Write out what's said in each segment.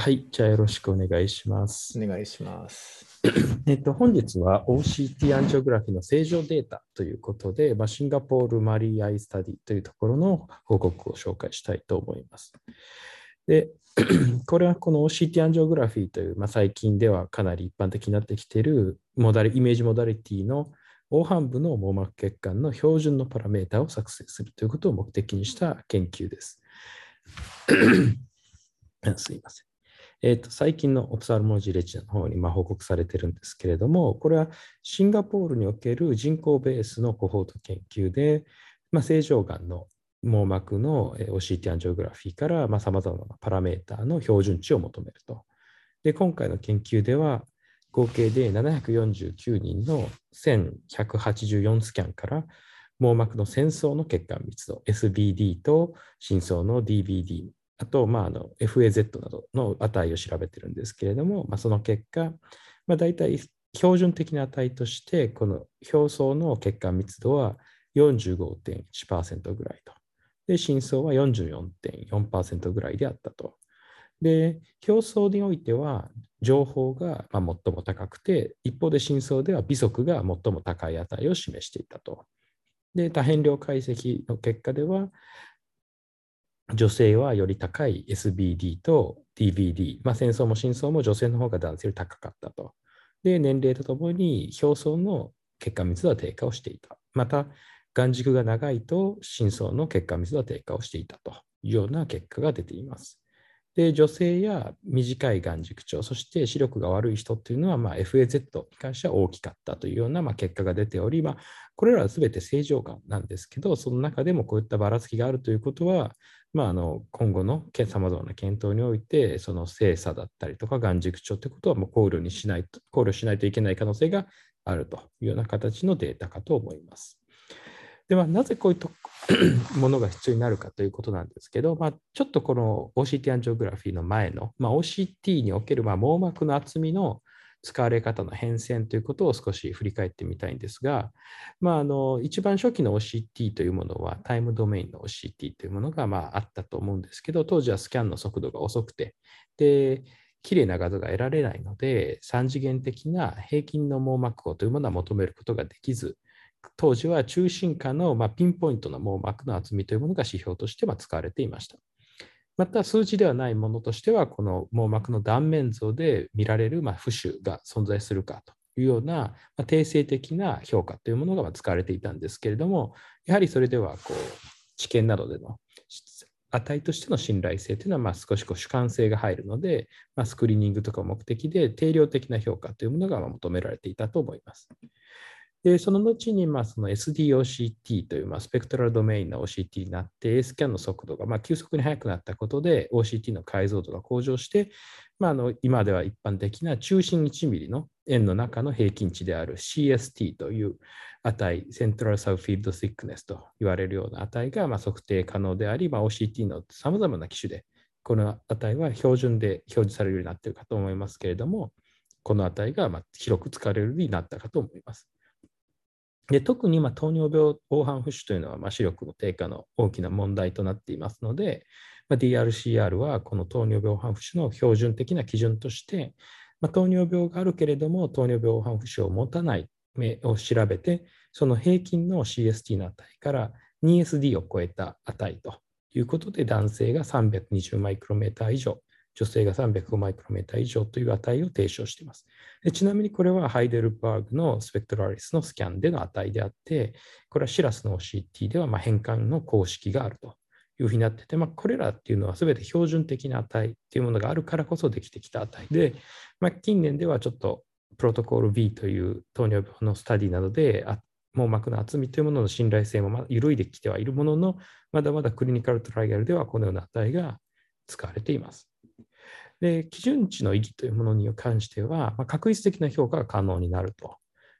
はい、じゃあよろしくお願いします。お願いします。えっと、本日は OCT アンジオグラフィーの正常データということで、まあ、シンガポールマリーアイスタディというところの報告を紹介したいと思います。で、これはこの OCT アンジオグラフィーという、まあ、最近ではかなり一般的になってきているモダリイメージモダリティの黄斑部の網膜血管の標準のパラメータを作成するということを目的にした研究です。すいません。えーと、最近のオプサルモジレチナの方にま報告されてるんですけれども、これはシンガポールにおける人口ベースのコホート研究で、まあ、正常がんの網膜の OCT アンジオグラフィーからさまざ、まなパラメータの標準値を求めると。で、今回の研究では、合計で749人の1184スキャンから網膜の戦争の血管密度 SBD と深層の DBD あと、まあ、あ FAZ などの値を調べているんですけれども、まあ、その結果、まあ、大体標準的な値として、この表層の血管密度は45.1%ぐらいと。で、深層は44.4%ぐらいであったと。で、表層においては、情報が最も高くて、一方で深層では微速が最も高い値を示していたと。で、多変量解析の結果では、女性はより高い SBD と DVD、まあ、戦争も真相も女性の方が男性より高かったと。で、年齢とともに表層の血管密度は低下をしていた。また、眼軸が長いと深層の血管密度は低下をしていたというような結果が出ています。で、女性や短い眼軸長、そして視力が悪い人っていうのは、まあ、FAZ に関しては大きかったというようなまあ結果が出ており、まあ、これらは全て正常がんなんですけど、その中でもこういったばらつきがあるということは、まあ、あの今後のさまざまな検討において、その精査だったりとか眼軸長ということはもう考慮にしないと、考慮しないといけない可能性があるというような形のデータかと思います。では、なぜこういった ものが必要になるかということなんですけど、まあ、ちょっとこの OCT アンジオグラフィーの前の、まあ、OCT におけるま網膜の厚みの使われ方の変遷ということを少し振り返ってみたいんですが、まあ、あの一番初期の OCT というものはタイムドメインの OCT というものがまああったと思うんですけど、当時はスキャンの速度が遅くて、で、綺麗な画像が得られないので、3次元的な平均の網膜高というものは求めることができず、当時は中心下の、まピンポイントの網膜の厚みというものが指標としては使われていました。また数値ではないものとしては、この網膜の断面図で見られる、ま浮腫が存在するかというような、ま定性的な評価というものが使われていたんですけれども、やはりそれではこう知見などでの値としての信頼性というのはま少しこう主観性が入るので、ま、スクリーニングとか目的で定量的な評価というものが求められていたと思います。で、その後に、まあ、その SDOCT という、まあ、スペクトラルドメインの OCT になって、A スキャンの速度が、まあ、急速に速くなったことで、OCT の解像度が向上して、まあ、あの今では一般的な中心1ミリの円の中の平均値である CST という値、セントラルサウフィールドシックネスと言われるような値がまあ測定可能であり、まあ、OCT のさまざまな機種で、この値は標準で表示されるようになっているかと思いますけれども、この値がまあ広く使われるようになったかと思います。で特にま糖尿病黄斑浮腫というのはま視力の低下の大きな問題となっていますので、ま DRCR はこの糖尿病黄斑浮腫の標準的な基準として、ま糖尿病があるけれども糖尿病黄斑浮腫を持たない目を調べてその平均の CST の値から 2SD を超えた値ということで男性が320マイクロメーター以上女性が305マイクロメーター以上という値を提唱しています。でちなみにこれはハイデルバーグのスペクトラリスのスキャンでの値であって、これはシラスの OCT ではま変換の公式があるというふうになってて、まあ、これらっていうのは全て標準的な値っていうものがあるからこそできてきた値で、まあ、近年ではちょっとプロトコール B という糖尿病のスタディなどで網膜の厚みというものの信頼性も緩いできてはいるものの、まだまだクリニカルトライアルではこのような値が使われています。で、基準値の意義というものに関しては、まあ、確率的な評価が可能になると。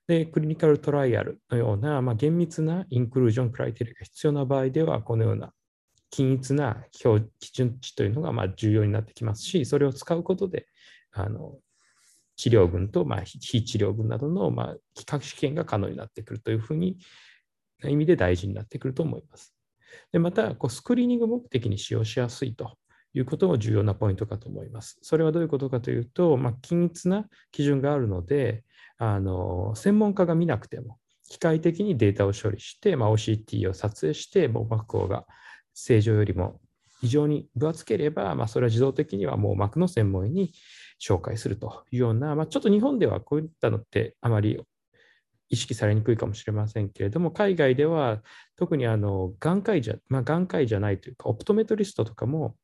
で、クリニカルトライアルのような、まあ、厳密なインクルージョンクライテリアが必要な場合では、このような均一な基準値というのがまあ重要になってきますし、それを使うことで、あの治療群とまあ非治療群などのまあ比較試験が可能になってくるというふうにな意味で大事になってくると思います。でまたこう、スクリーニング目的に使用しやすいということも重要なポイントかと思います。それはどういうことかというと、まあ、均一な基準があるので、あの専門家が見なくても、機械的にデータを処理して、まあ、OCT を撮影して、網膜孔が正常よりも非常に分厚ければ、まあ、それは自動的には網膜の専門医に紹介するというような、まあ、ちょっと日本ではこういったのってあまり意識されにくいかもしれませんけれども、海外では特にあの眼科医じゃ、まあ、眼科医じゃないというか、オプトメトリストとかも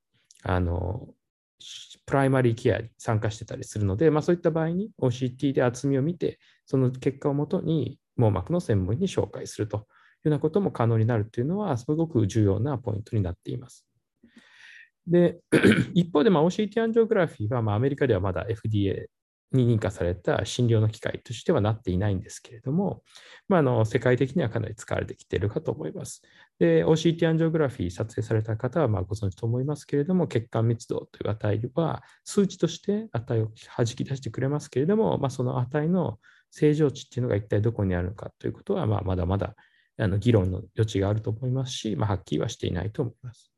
あのプライマリーケアに参加してたりするので、まあ、そういった場合に OCT で厚みを見て、その結果をもとに網膜の専門医に紹介するというようなことも可能になるというのは、すごく重要なポイントになっています。で、一方で、まあ、OCT アンジオグラフィーは、まあ、アメリカではまだ FDA に認可された診療の機会としてはなっていないんですけれども、まあ、あの世界的にはかなり使われてきているかと思います。で、OCT アンジオグラフィー撮影された方はまあご存知と思いますけれども、血管密度という値は数値として値を弾き出してくれますけれども、まあ、その値の正常値っていうのが一体どこにあるのかということは、まあ、まだまだあの議論の余地があると思いますし、まあ、はっきりはしていないと思います。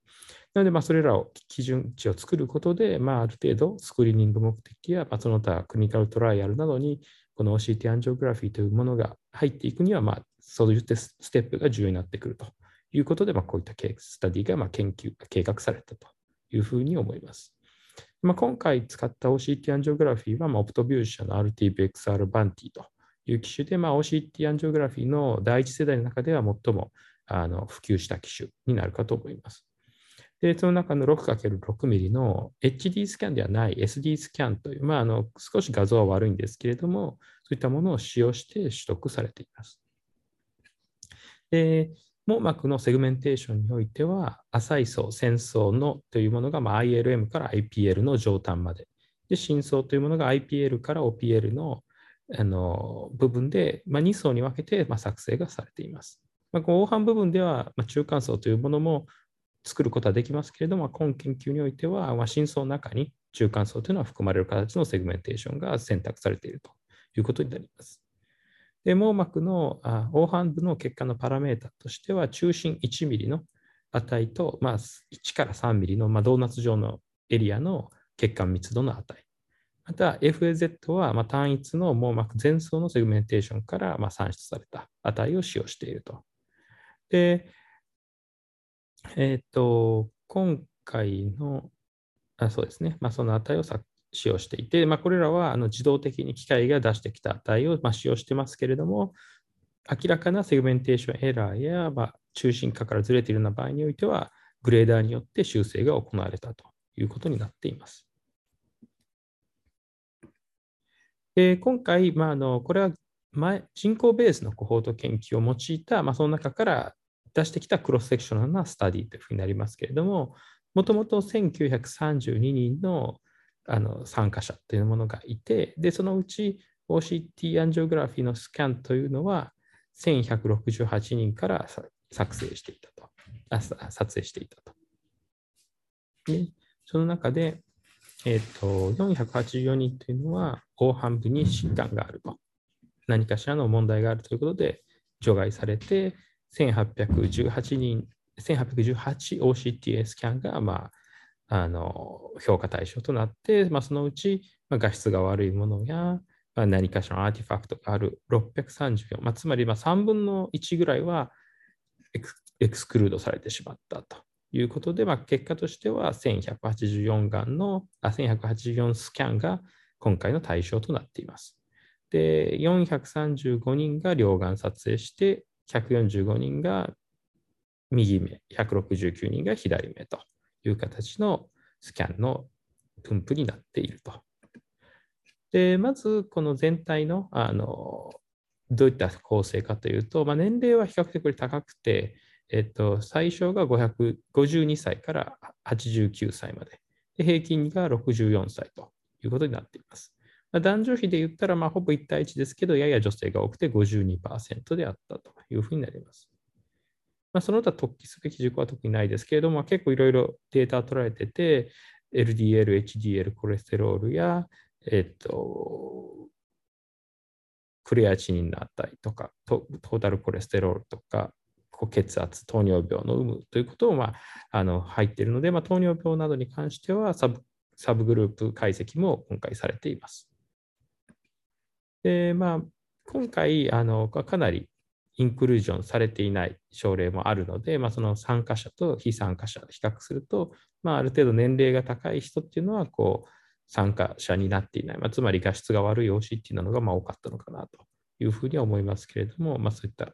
なので、それらを基準値を作ることで、まあ、ある程度スクリーニング目的や、まあ、その他クリニカルトライアルなどに、この OCT アンジオグラフィーというものが入っていくには、まあ、そういうステップが重要になってくるということで、まあ、こういったケーススタディがまあ研究、計画されたというふうに思います。まあ、今回使った OCT アンジオグラフィーは、オプトビュー社の RTBXR バンティという機種で、まあ、OCT アンジオグラフィーの第一世代の中では最もあの普及した機種になるかと思います。で、その中の 6×6 ミリの HD スキャンではない SD スキャンという、まあ、あの少し画像は悪いんですけれども、そういったものを使用して取得されています。で、網膜のセグメンテーションにおいては、浅い層、浅層のというものが、まあ、ILM から IPL の上端まで。で、深層というものが IPL から OPL のあの部分で、まあ、2層に分けて、まあ、作成がされています。まあ、後半部分では、まあ、中間層というものも作ることはできますけれども、今研究においては、まあ、深層の中に中間層というのは含まれる形のセグメンテーションが選択されているということになります。で網膜のあ黄斑部の血管のパラメータとしては、中心1ミリの値と、まあ、1から3ミリの、まあ、ドーナツ状のエリアの血管密度の値。また FAZ はま単一の網膜全層のセグメンテーションからま算出された値を使用していると。で、えっ、ー、と、今回の、あそうですね、まあ、その値を使用していて、まあ、これらはあの自動的に機械が出してきた値をまあ使用してますけれども、明らかなセグメンテーションエラーや、まあ中心窩からずれているような場合においては、グレーダーによって修正が行われたということになっています。で今回、まあ、あのこれは前人口ベースのコホート研究を用いた、まあ、その中から出してきたクロスセクショナルなスタディというふうになりますけれども、もともと1932人のあの参加者というものがいて、で、そのうち OCT アンジオグラフィーのスキャンというのは1168人から作成していたと、あ撮影していたと。で、その中で、えっ、ー、と、484人というのは、後半部に疾患があると。何かしらの問題があるということで除外されて、1818人、1818OCTA スキャンが、まあ、あの評価対象となって、まあ、そのうち、まあ、画質が悪いものや、まあ、何かしらのアーティファクトがある634、まあ、つまりまあ3分の1ぐらいはエクスクルードされてしまったということで、まあ、結果としては1184眼のあ1184スキャンが今回の対象となっています。で、435人が両眼撮影して、145人が右目、169人が左目という形のスキャンの分布になっていると。で、まずこの全体のあのどういった構成かというと、まあ、年齢は比較的高くて、えっと、最小が552歳から89歳までで、平均が64歳ということになっています。男女比で言ったら、まあ、ほぼ1対1ですけど、やや女性が多くて52%であったというふうになります。まあ、その他突起すべき事項は特にないですけれども、結構いろいろデータ取られてて、LDL、HDL、コレステロールや、えっと、クレアチニンの値とかト、トータルコレステロールとか、血圧、糖尿病の有無ということも、まあ、あの入っているので、まあ、糖尿病などに関してはサブサブグループ解析も今回されています。でまあ、今回あの、かなりインクルージョンされていない症例もあるので、まあ、その参加者と非参加者比較すると、まあ、ある程度年齢が高い人っていうのはこう参加者になっていない、まあ、つまり画質が悪い OCT なのがまあ多かったのかなというふうには思いますけれども、まあ、そういった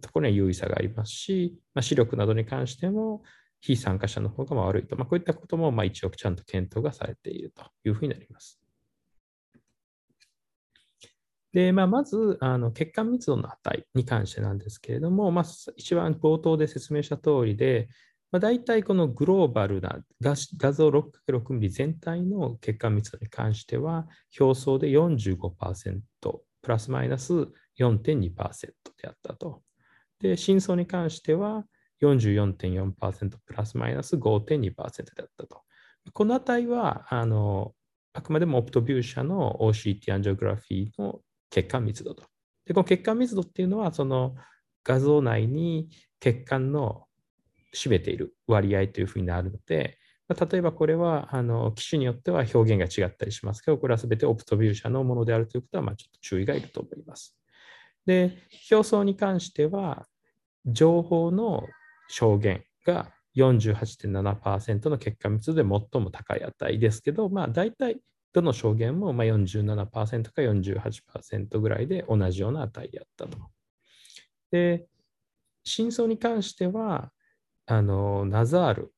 ところには優位さがありますし、まあ、視力などに関しても非参加者の方が悪いと、まあ、こういったこともまあ一応ちゃんと検討がされているというふうになります。で、まあ、まずあの血管密度の値に関してなんですけれども、まあ、一番冒頭で説明した通りで、まあ、大体このグローバルな画像 6×6 ミリ全体の血管密度に関しては、表層で45%、プラスマイナス4.2%であったと。で、深層に関しては44.4%プラスマイナス5.2%だったと。この値はあのあくまでもオプトビュー社の OCT アンジオグラフィーの血管密度と。で、この血管密度っていうのは、その画像内に血管の占めている割合というふうになるので、例えばこれはあの機種によっては表現が違ったりしますけど、これは全てオプトビュー社のものであるということは、ちょっと注意がいると思います。で、表層に関しては、情報の証言が48.7%の血管密度で最も高い値ですけど、まあ、大体どの証言もまあ47%か48%ぐらいで同じような値であったと。で、真相に関しては、あのナザール、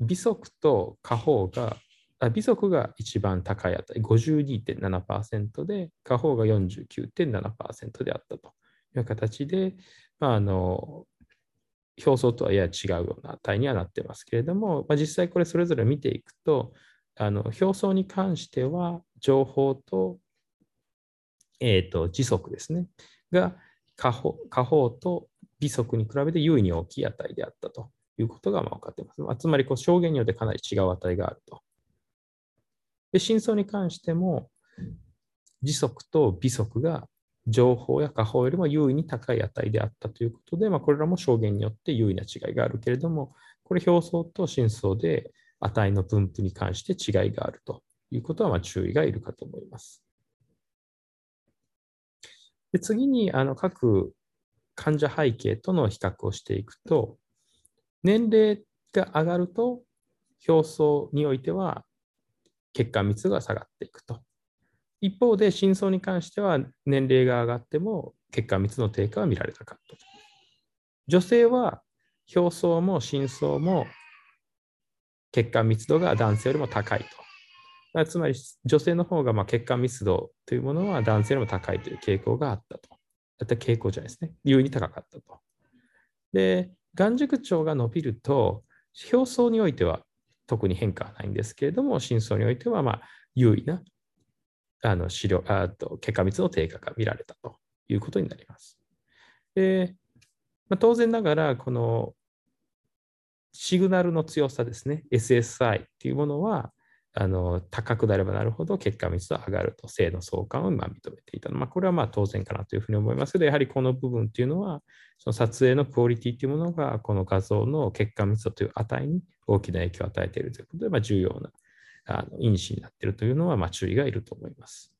微速と下方が、あ微速が一番高い値、52.7%で、下方が49.7%であったという形で、まあ、あの表層とはやや違うような値にはなってますけれども、まあ、実際これそれぞれ見ていくと、あの表層に関しては情報と,、えーと、時速ですね、が下方下方と微速に比べて優位に大きい値であったということがま分かっています。ま、つまりこう証言によってかなり違う値があると。で、真相に関しても時速と微速が情報や下方よりも優位に高い値であったということで、まあ、これらも証言によって優位な違いがあるけれども、これ表層と真相で値の分布に関して違いがあるということはま注意がいるかと思います。で次にあの各患者背景との比較をしていくと、年齢が上がると表層においては血管密度が下がっていくと。一方で、深層に関しては年齢が上がっても血管密度の低下は見られなかったと。女性は表層も深層も血管密度が男性よりも高いと。つまり女性の方がま血管密度というものは男性よりも高いという傾向があったと。だった傾向じゃないですね。優位に高かったと。で、眼軸長が伸びると、表層においては特に変化はないんですけれども、深層においてはま優位なあの資料あと血管密度の低下が見られたということになります。でまあ、当然ながら、このシグナルの強さですね、SSI っていうものは、あの高くなればなるほど血管密度が上がると、性の相関を今認めていた。まあ、これはまあ当然かなというふうに思いますけど、やはりこの部分っていうのは、その撮影のクオリティというものが、この画像の血管密度という値に大きな影響を与えているということで、まあ、重要なあの因子になっているというのは、ま、注意がいると思います。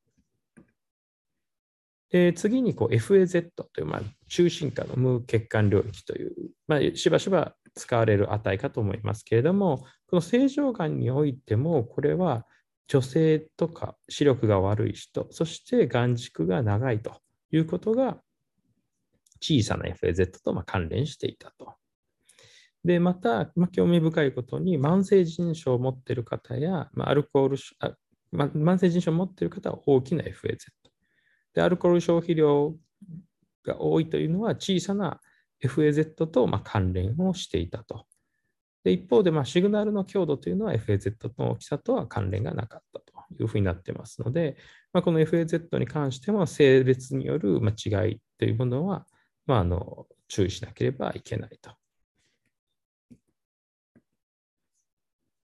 で次にこう FAZ という、ま、中心下の無血管領域という、まあ、しばしば使われる値かと思いますけれども、この正常がんにおいても、これは女性とか視力が悪い人、そして眼軸が長いということが小さな FAZ とま関連していたと。で、また、ま興味深いことに、慢性腎症を持っている方や、まアルコールあ、ま、慢性腎症を持っている方は大きな FAZ。で、アルコール消費量が多いというのは小さな FAZ とま関連をしていたと。で一方で、まシグナルの強度というのは FAZ の大きさとは関連がなかったというふうになってますので、まあ、この FAZ に関しても性別による違いというものは、まあ、あの注意しなければいけないと。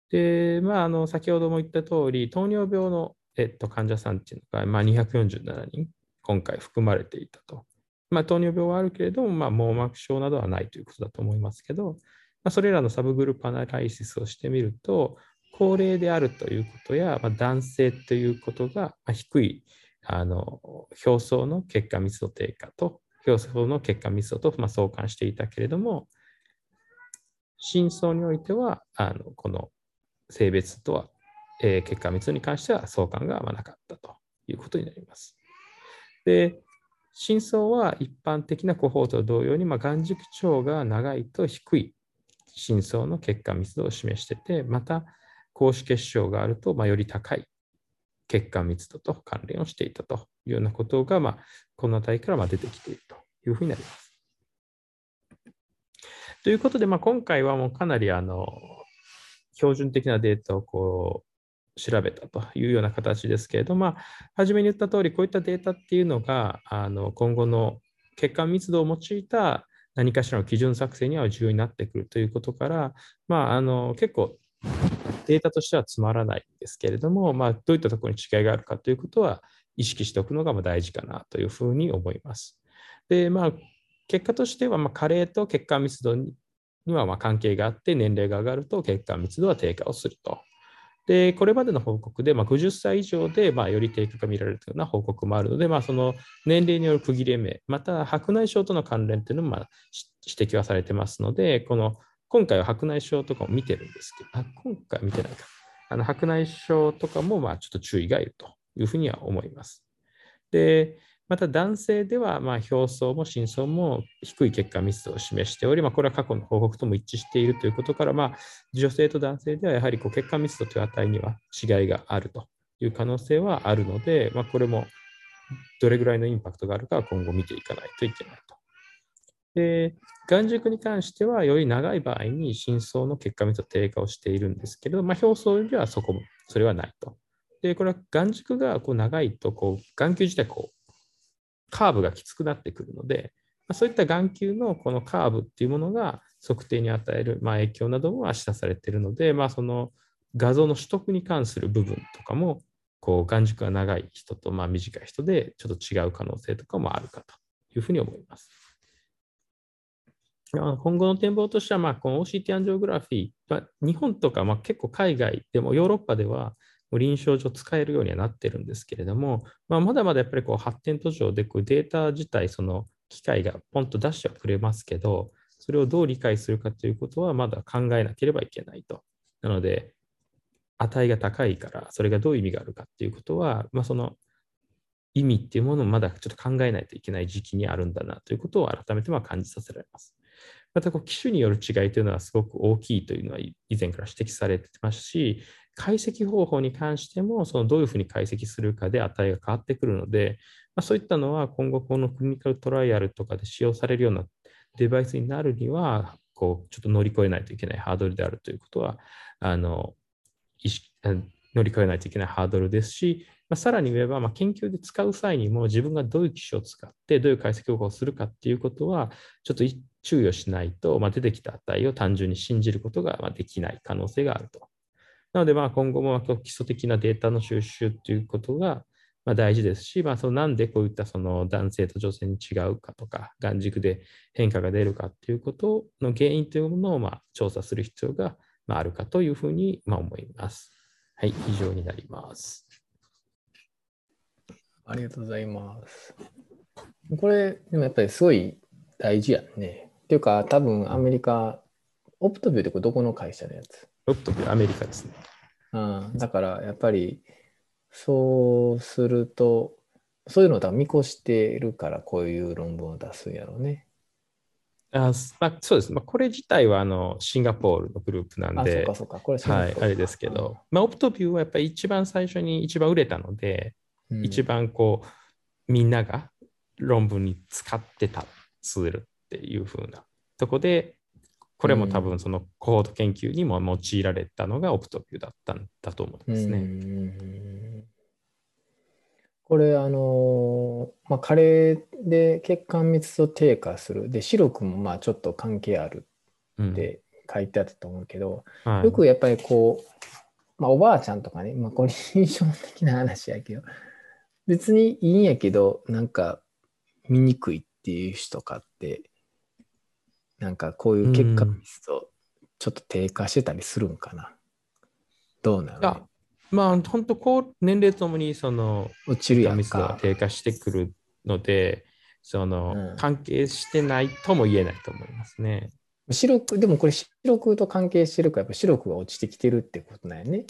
で、まあ、あの先ほども言った通り、糖尿病の、えっと、患者さんっていうのが、まあ、247人今回含まれていたと。まあ、糖尿病はあるけれども、まあ、網膜症などはないということだと思いますけど、まあ、それらの subgroup analysis をしてみると、高齢であるということや、まあ、男性ということが低いあの表層の血管密度低下と表層の血管密度とまあ相関していたけれども、真相においては、あのこの性別とは、えー、血管密度に関しては相関がまなかったということになります。で、真相は一般的なコホートと同様に、まあ、眼軸長が長いと低い深層の血管密度を示してて、また、高脂血症があると、まあ、より高い血管密度と関連をしていたというようなことが、まあ、この値からま出てきているというふうになります。ということで、まあ、今回はもうかなりあの標準的なデータをこう調べたというような形ですけれども、まあ、初めに言った通り、こういったデータっていうのがあの今後の血管密度を用いた何かしらの基準作成には重要になってくるということから、まあ、あの結構データとしてはつまらないんですけれども、まあ、どういったところに違いがあるかということは意識しておくのが大事かなというふうに思います。で、まあ、結果としては、まあ、加齢と血管密度にはま関係があって、年齢が上がると血管密度は低下をすると。で、これまでの報告で、まあ、50歳以上で、まあ、より低下が見られるというような報告もあるので、まあ、その年齢による区切れ目、また白内障との関連というのもまあ指摘はされてますので、この今回は白内障とかも見てるんですけど、あ今回見てないか。あの白内障とかもまあちょっと注意がいるというふうには思います。で、また男性では、まあ、表層も深層も低い血管密度を示しており、まあ、これは過去の報告とも一致しているということから、まあ、女性と男性ではやはりこう血管密度という値には違いがあるという可能性はあるので、まあ、これもどれぐらいのインパクトがあるかは今後見ていかないといけないと。で、眼軸に関しては、より長い場合に深層の血管密度低下をしているんですけれど、まあ、表層よりはそこも、それはないと。で、これは眼軸がこう長いと、こう眼球自体こうカーブがきつくなってくるので、まそういった眼球のこのカーブっていうものが測定に与える、まあ影響なども示唆されているので、まあ、その画像の取得に関する部分とかも、こう眼軸が長い人とま短い人でちょっと違う可能性とかもあるかというふうに思います。今後の展望としては、まあ、この OCT アンジオグラフィー、まあ、日本とか、まあ、結構海外でもヨーロッパでは臨床上使えるようにはなってるんですけれども、まあ、まだまだやっぱりこう発展途上でこうデータ自体、その機械がポンと出してはくれますけど、それをどう理解するかということはまだ考えなければいけないと。なので、値が高いから、それがどういう意味があるかっていうことは、まあ、その意味っていうものをまだちょっと考えないといけない時期にあるんだなということを改めてま感じさせられます。またこう機種による違いというのはすごく大きいというのは以前から指摘されてますし、解析方法に関しても、そのどういうふうに解析するかで値が変わってくるので、まあ、そういったのは今後このクリニカルトライアルとかで使用されるようなデバイスになるには、こうちょっと乗り越えないといけないハードルであるということは、あの意識乗り越えないといけないハードルですし、まあ、さらに言えば、まあ、研究で使う際にも自分がどういう機種を使ってどういう解析方法をするかっていうことは、ちょっと注意をしないと、まあ、出てきた値を単純に信じることができない可能性があると。なので、今後も基礎的なデータの収集ということがま大事ですし、まあ、そのなんでこういったその男性と女性に違うかとか、眼軸で変化が出るかということの原因というものをまあ調査する必要があるかというふうにまあ思います。はい、以上になります。ありがとうございます。これ、でもやっぱりすごい大事やね。っていうか、多分アメリカ、オプトビューってこれどこの会社のやつ？オプトビュー、アメリカですね。うん、だからやっぱり、そうすると、そういうのを見越してるから、こういう論文を出すんやろうね。あまあ、そうです。まあ、これ自体はあのシンガポールのグループなんで、あそうかそうか、これはい、あれですけど、うん、まあ、オプトビューはやっぱり一番最初に一番売れたので、うん、一番こう、みんなが論文に使ってたツールっていうふうなとこで、これも多分そのコード研究にも用いられたのがオプトビューだったんだと思いますね。これ、あのまあ、加齢で血管密度低下する。で、視力もまあちょっと関係あるって書いてあったと思うけど、うんはい、よくやっぱりこう、まあ、おばあちゃんとかね、まあ、これ印象的な話やけど、別にいいんやけど、なんか見にくいっっていう人とかって、なんかこういう結果密度ちょっと低下してたりするんかな。どうなの、ね、まあ本当こう年齢ともにその落ちるやんか低下してくるのでその、うん、関係してないとも言えないと思いますね。白くでもこれ白くと関係してるかやっぱ白くが落ちてきてるってことなんやね。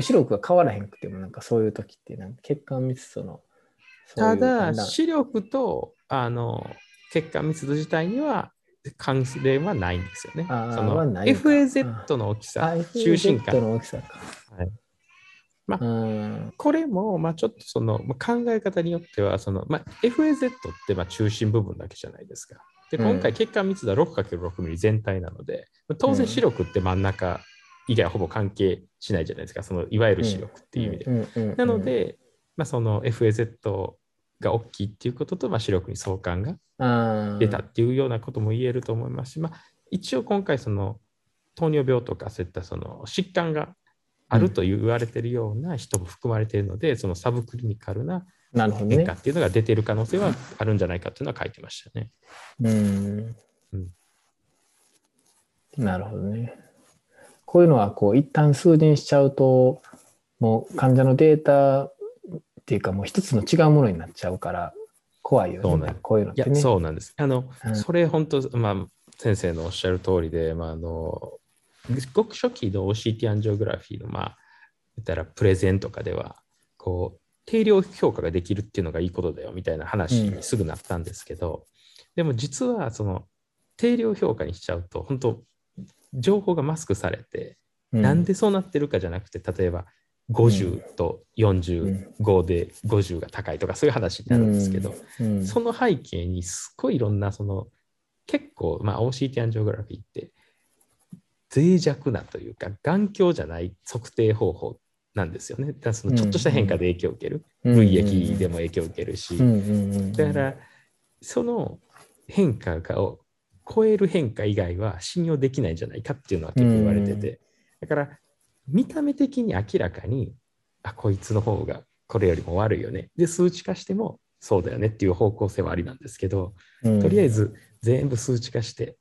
白くが変わらへんくてもなんかそういう時ってなんか血管密度のただ視力とあの血管密度自体には関連はないんですよね。その FAZ の大きさ、中心感。の大きさか。はいまあ、これも、まあ、ちょっとその、まあ、考え方によっては、そのまあ、FAZ ってまあ中心部分だけじゃないですか。で、今回血管密度は 6×6 ミリ全体なので、当然視力って真ん中以外はほぼ関係しないじゃないですか、そのいわゆる視力っていう意味で。なので、まあ、その FAZ が大きいっていうことと、まあ、視力に相関が出たっていうようなことも言えると思いますし、まあ、一応今回その糖尿病とかそういったその疾患があると言われているような人も含まれているので、うん、そのサブクリニカルな変化っていうのが出ている可能性はあるんじゃないかっていうのは書いてましたね。うん、うん、なるほどね。こういうのはこう一旦数字にしちゃうともう患者のデータっていうかもう一つの違うものになっちゃうから怖いよね。こういうのってね。そうなんです。あの、うん、それ本当まあ先生のおっしゃる通りで、まああのごく初期の OCT アンジオグラフィーの、まあ、言ったらプレゼンとかでは、こう、定量評価ができるっていうのがいいことだよみたいな話にすぐなったんですけど、うん、でも実はその定量評価にしちゃうと、本当、情報がマスクされて、うん、なんでそうなってるかじゃなくて、例えば50と45で50が高いとか、そういう話になるんですけど、うん、その背景にすっごいいろんな、その結構、まあ、OCT アンジオグラフィーって脆弱なというか、眼鏡じゃない測定方法なんですよね。だそのちょっとした変化で影響を受ける。類液でも影響を受けるし。だから、その変化がを超える変化以外は信用できないんじゃないかっていうのは結構言われてて。だから、見た目的に明らかに、あ、こいつの方がこれよりも悪いよね。で、数値化してもそうだよねっていう方向性はありなんですけど、とりあえず全部数値化して、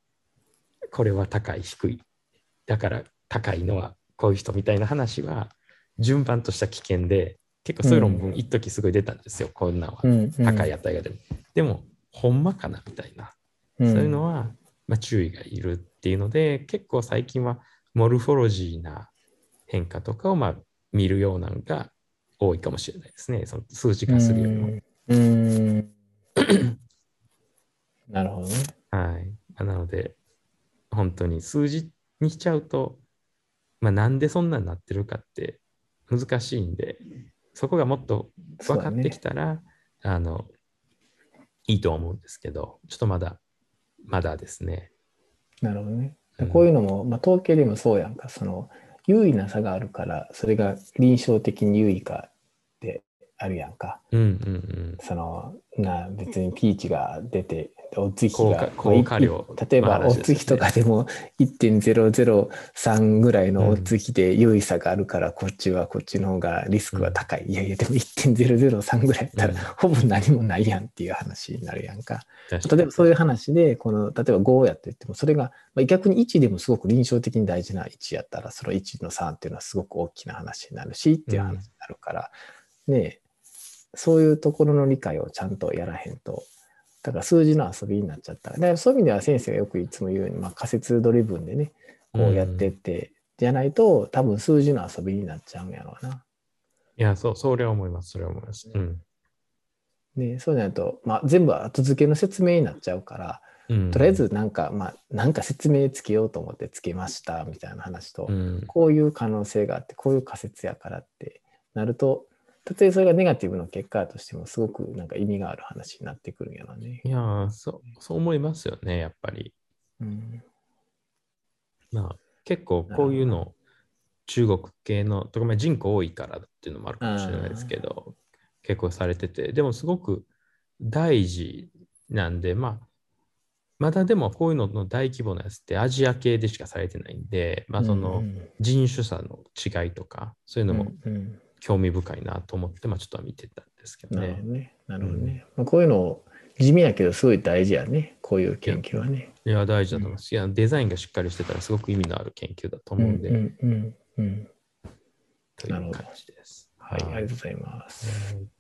これは高い、低い。だから高いのはこういう人みたいな話は順番とした危険で結構そういう論文一時すごい出たんですよ、こんなんは。高い値が出る、でもほんまかなみたいな、そういうのは、まあ、注意がいるっていうので結構最近はモルフォロジーな変化とかをまあ見るようなのが多いかもしれないですねその数字化するよりも。うんなるほどね。はい。なので、本当に数字にしちゃうと、まあ、なんでそんなになってるかって難しいんで、そこがもっと分かってきたら、ね、あの、いいと思うんですけど、ちょっとまだ、まだですね。なるほどね。こういうのも、まあ、統計でもそうやんか、その、優位な差があるから、それが臨床的に優位かってあるやんか。うんうんうん、そのな別にピーチが出てお月が効果量例えばお月とかでも1.003ぐらいのお月で優位差があるからこっちはこっちの方がリスクは高い、うん、いやいやでも1.003ぐらいだったらほぼ何もないやんっていう話になるやんか、うん、例えばそういう話でこの例えば5やって言ってもそれが、まあ、逆に1でもすごく臨床的に大事な1やったらその1の3っていうのはすごく大きな話になるしっていう話になるから、うん、ねそういうところの理解をちゃんとやらへんとだから数字の遊びになっちゃったでそういう意味では先生がよくいつも言うように、まあ、仮説ドリブンでねこうやってって、うん、じゃないと多分数字の遊びになっちゃうんやろうな。いや、そう、それは思います、それは思います。うん。で、そうじゃないと、まあ、全部後付けの説明になっちゃうから、うん、とりあえずなんか、まあ、なんか説明つけようと思ってつけましたみたいな話と、うん、こういう可能性があって、こういう仮説やからってなると、たとえそれがネガティブの結果としても、すごくなんか意味がある話になってくるんやろね。いやそう、そう思いますよね、やっぱり。うん、まあ、結構こういうの、中国系の、とかまあ人口多いからっていうのもあるかもしれないですけど、結構されてて、でもすごく大事なんで、まあ、まだでもこういうのの大規模なやつってアジア系でしかされてないんで、まあその人種差の違いとか、そういうのも興味深いなと思って、まあ、ちょっと見てたんですけどね。なるほどね。なるほどね。うん、まあ、こういうのを地味やけどすごい大事やね、こういう研究はね。いや、大事だと思います。いや、デザインがしっかりしてたらすごく意味のある研究だと思うんで。うんうんうん、うん、という感じです。はい、ありがとうございます。